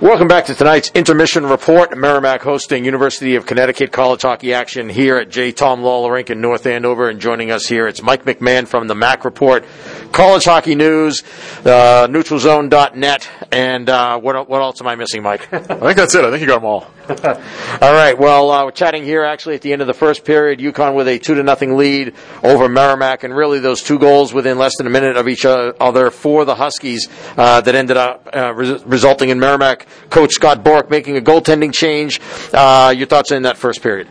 Welcome back to tonight's intermission report. Merrimack hosting University of Connecticut college hockey action here at J. Thom Lawler Rink in North Andover. And joining us here, it's Mike McMahon from the MAC Report, College Hockey News, uh, NeutralZone.net, and uh, what, what else am I missing, Mike? I think that's it. I think you got them all. all right. Well, uh, we're chatting here actually at the end of the first period. UConn with a two to nothing lead over Merrimack, and really those two goals within less than a minute of each other for the Huskies uh, that ended up uh, res- resulting in Merrimack coach Scott Borek making a goaltending change. Uh, your thoughts in that first period?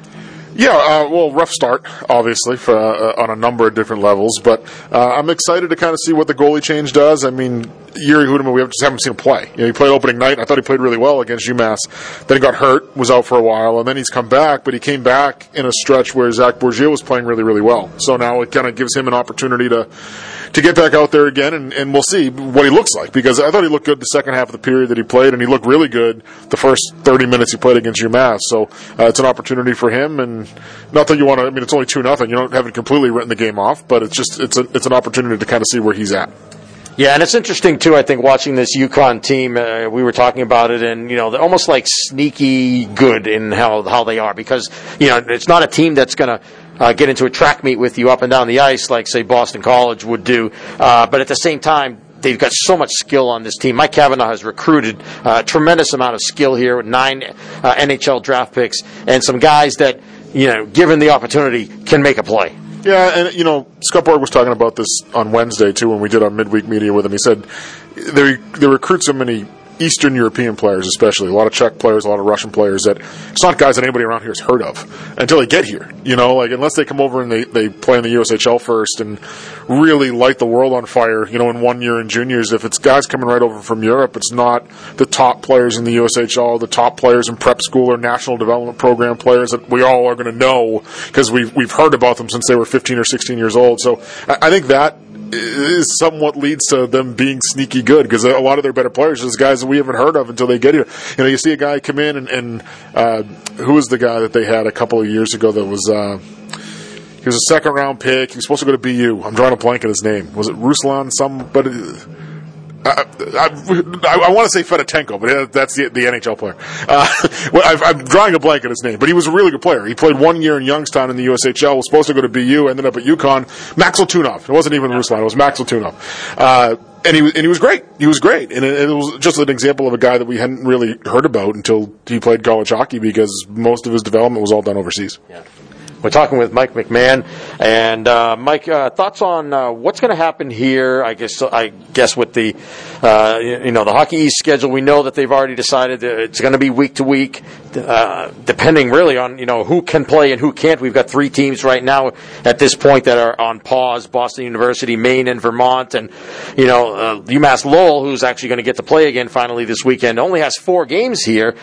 Yeah, uh, well, rough start, obviously, for, uh, on a number of different levels, but uh, I'm excited to kind of see what the goalie change does. I mean, Yuri Hudeman, we just haven't seen him play. You know, he played opening night. I thought he played really well against UMass. Then he got hurt, was out for a while, and then he's come back, but he came back in a stretch where Zach Borgiel was playing really, really well. So now it kind of gives him an opportunity to to get back out there again, and, and we'll see what he looks like because I thought he looked good the second half of the period that he played, and he looked really good the first 30 minutes he played against UMass. So uh, it's an opportunity for him, and not that you want to. I mean, it's only two nothing. You don't haven't completely written the game off, but it's just it's a, it's an opportunity to kind of see where he's at. Yeah, and it's interesting too. I think watching this UConn team, uh, we were talking about it, and you know they're almost like sneaky good in how how they are because you know it's not a team that's going to uh, get into a track meet with you up and down the ice like say Boston College would do, uh, but at the same time they've got so much skill on this team. Mike Cavanaugh has recruited a tremendous amount of skill here with nine uh, NHL draft picks and some guys that you know, given the opportunity, can make a play. Yeah, and you know, Scott Borek was talking about this on Wednesday too when we did our midweek media with him. He said they they recruit so many Eastern European players, especially a lot of Czech players, a lot of Russian players that it's not guys that anybody around here has heard of until they get here. You know, like unless they come over and they, they play in the USHL first and really light the world on fire. You know, in one year in juniors, if it's guys coming right over from Europe, it's not the top players in the USHL, the top players in prep school or national development program players that we all are going to know because we've we've heard about them since they were 15 or 16 years old. So I, I think that is somewhat leads to them being sneaky good because a lot of their better players is guys that we haven't heard of until they get here. You know, you see a guy come in and, and uh, who was the guy that they had a couple of years ago that was. Uh, he was a second round pick. He was supposed to go to BU. I'm drawing a blank on his name. Was it Ruslan? Somebody I, I, I, want to say Fedotenko, but that's the, the NHL player. Uh, i am drawing a blank on his name, but he was a really good player. He played one year in Youngstown in the USHL, was supposed to go to BU, ended up at UConn. Maxim Letunov. It wasn't even Ruslan, it was Maxim Letunov. Uh, and he, and he was great. He was great. And it, it, was just an example of a guy that we hadn't really heard about until he played college hockey because most of his development was all done overseas. Yeah. We're talking with Mike McMahon, and uh, Mike, uh, thoughts on uh, what's going to happen here? I guess I guess with the uh, you know the Hockey East schedule, we know that they've already decided that it's going to be week to week, uh, depending really on you know who can play and who can't. We've got three teams right now at this point that are on pause: Boston University, Maine, and Vermont, and you know uh, UMass Lowell, who's actually going to get to play again finally this weekend, only has four games here.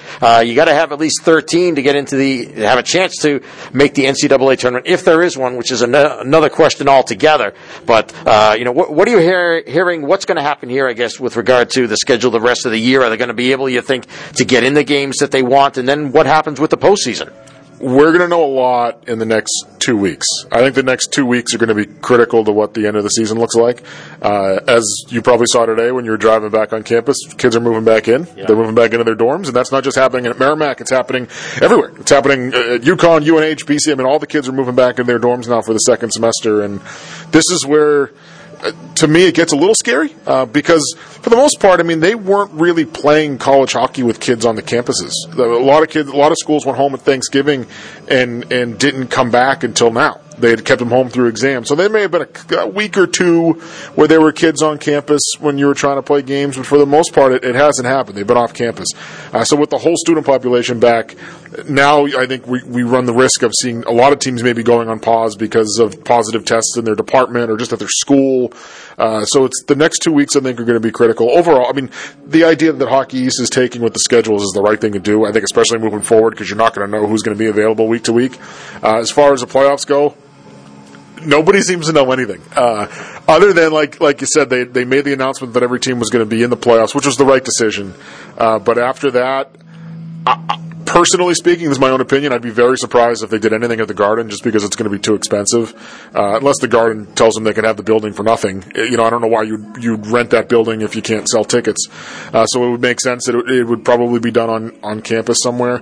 you got to have at least thirteen to get into the have a chance to make the NCAA NCAA tournament, if there is one, which is an- another question altogether. But uh, you know, what, what, are you hear- hearing? What's going to happen here? I guess with regard to the schedule the rest of the year, are they going to be able, you think, to get in the games that they want? And then what happens with the postseason? We're going to know a lot in the next two weeks. I think the next two weeks are going to be critical to what the end of the season looks like. Uh, as you probably saw today when you were driving back on campus, kids are moving back in. Yeah. They're moving back into their dorms, and that's not just happening at Merrimack. It's happening everywhere. It's happening at UConn, UNH, BC. I mean, all the kids are moving back in their dorms now for the second semester, and this is where to me, it gets a little scary uh, because, for the most part, I mean, they weren't really playing college hockey with kids on the campuses. A lot of kids, a lot of schools went home at Thanksgiving and and didn't come back until now. They had kept them home through exams. So there may have been a, a, week or two where there were kids on campus when you were trying to play games, but for the most part, it, it hasn't happened. They've been off campus. Uh, so with the whole student population back, now I think we, we run the risk of seeing a lot of teams maybe going on pause because of positive tests in their department or just at their school. Uh, so it's the next two weeks I think are going to be critical. Overall, I mean, the idea that Hockey East is taking with the schedules is the right thing to do. I think especially moving forward because you're not going to know who's going to be available week to week. Uh, as far as the playoffs go, nobody seems to know anything. Uh, other than like like you said, they they made the announcement that every team was going to be in the playoffs, which was the right decision. Uh, but after that, I, personally speaking, this is my own opinion. I'd be very surprised if they did anything at the Garden, just because it's going to be too expensive. Uh, unless the Garden tells them they can have the building for nothing. Uh, You know, I don't know why you'd you'd rent that building if you can't sell tickets. Uh, so it would make sense that it, it would probably be done on on campus somewhere.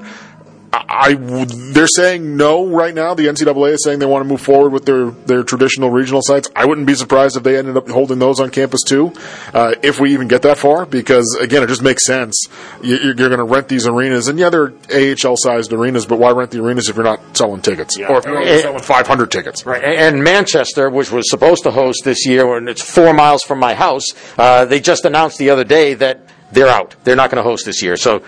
I would, they're saying no right now. The NCAA is saying they want to move forward with their, their traditional regional sites. I wouldn't be surprised if they ended up holding those on campus too, uh, if we even get that far, because again, it just makes sense. You, you're going to rent these arenas, and yeah, they're AHL sized arenas, but why rent the arenas if you're not selling tickets? Or if you're only Eh, selling 500 tickets? Right. And Manchester, which was supposed to host this year, and it's four miles from my house, uh, they just announced the other day that they're out. They're not going to host this year. So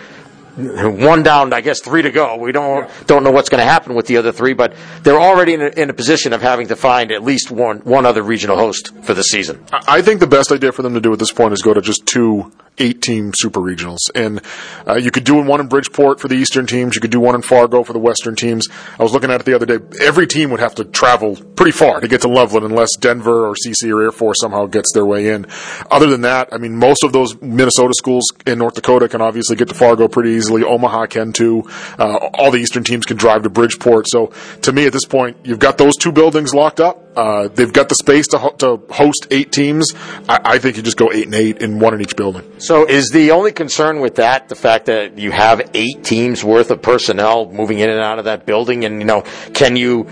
one down, I guess three to go. We don't don't know what's going to happen with the other three, but they're already in a, in a position of having to find at least one one other regional host for the season. I think the best idea for them to do at this point is go to just two eight team super regionals. And uh, you could do one in Bridgeport for the Eastern teams, you could do one in Fargo for the Western teams. I was looking at it the other day. Every team would have to travel pretty far to get to Loveland unless Denver or CC or Air Force somehow gets their way in. Other than that, I mean, most of those Minnesota schools in North Dakota can obviously get to Fargo pretty easily. Omaha can too. Uh, all the Eastern teams can drive to Bridgeport. So to me, at this point, you've got those two buildings locked up. Uh, they've got the space to, ho- to host eight teams. I, I think you just go eight and eight in one in each building. So is the only concern with that the fact that you have eight teams worth of personnel moving in and out of that building, and you know, can you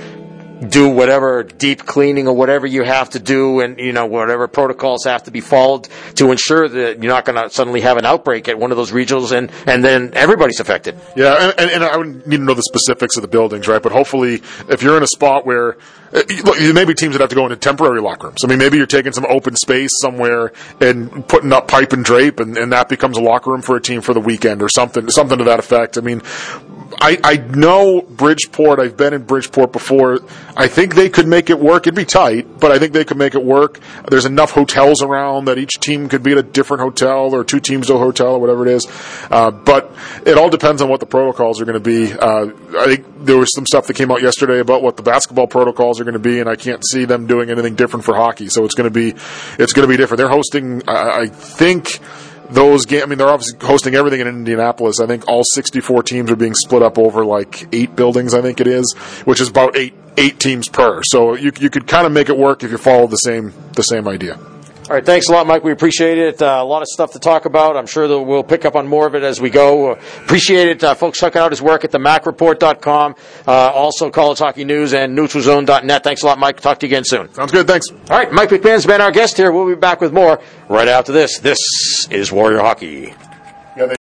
do whatever deep cleaning or whatever you have to do, and you know whatever protocols have to be followed to ensure that you're not going to suddenly have an outbreak at one of those regionals, and and then everybody's affected. Yeah, and, and, and I would need to know the specifics of the buildings, right? But hopefully, if you're in a spot where uh, look, there may be teams that have to go into temporary locker rooms. I mean, maybe you're taking some open space somewhere and putting up pipe and drape, and, and that becomes a locker room for a team for the weekend or something, something to that effect. I mean, I, I know Bridgeport. I've been in Bridgeport before. I think they could make it work. It'd be tight, but I think they could make it work. There's enough hotels around that each team could be at a different hotel or two teams to a hotel or whatever it is. Uh, but it all depends on what the protocols are going to be. Uh, I think there was some stuff that came out yesterday about what the basketball protocols are going to be, and I can't see them doing anything different for hockey. So it's going to be it's going to be different. They're hosting. I, I think those games. I mean, they're obviously hosting everything in Indianapolis. I think all 64 teams are being split up over like eight buildings. I think it is, which is about eight eight teams per. So you you could kind of make it work if you follow the same the same idea. All right, thanks a lot, Mike. We appreciate it. Uh, a lot of stuff to talk about. I'm sure that we'll pick up on more of it as we go. Uh, appreciate it. Uh, folks, check out his work at themacreport.com. Uh, also, College Hockey News and neutralzone.net. Thanks a lot, Mike. Talk to you again soon. Sounds good. Thanks. All right, Mike McMahon's been our guest here. We'll be back with more right after this. This is Warrior Hockey.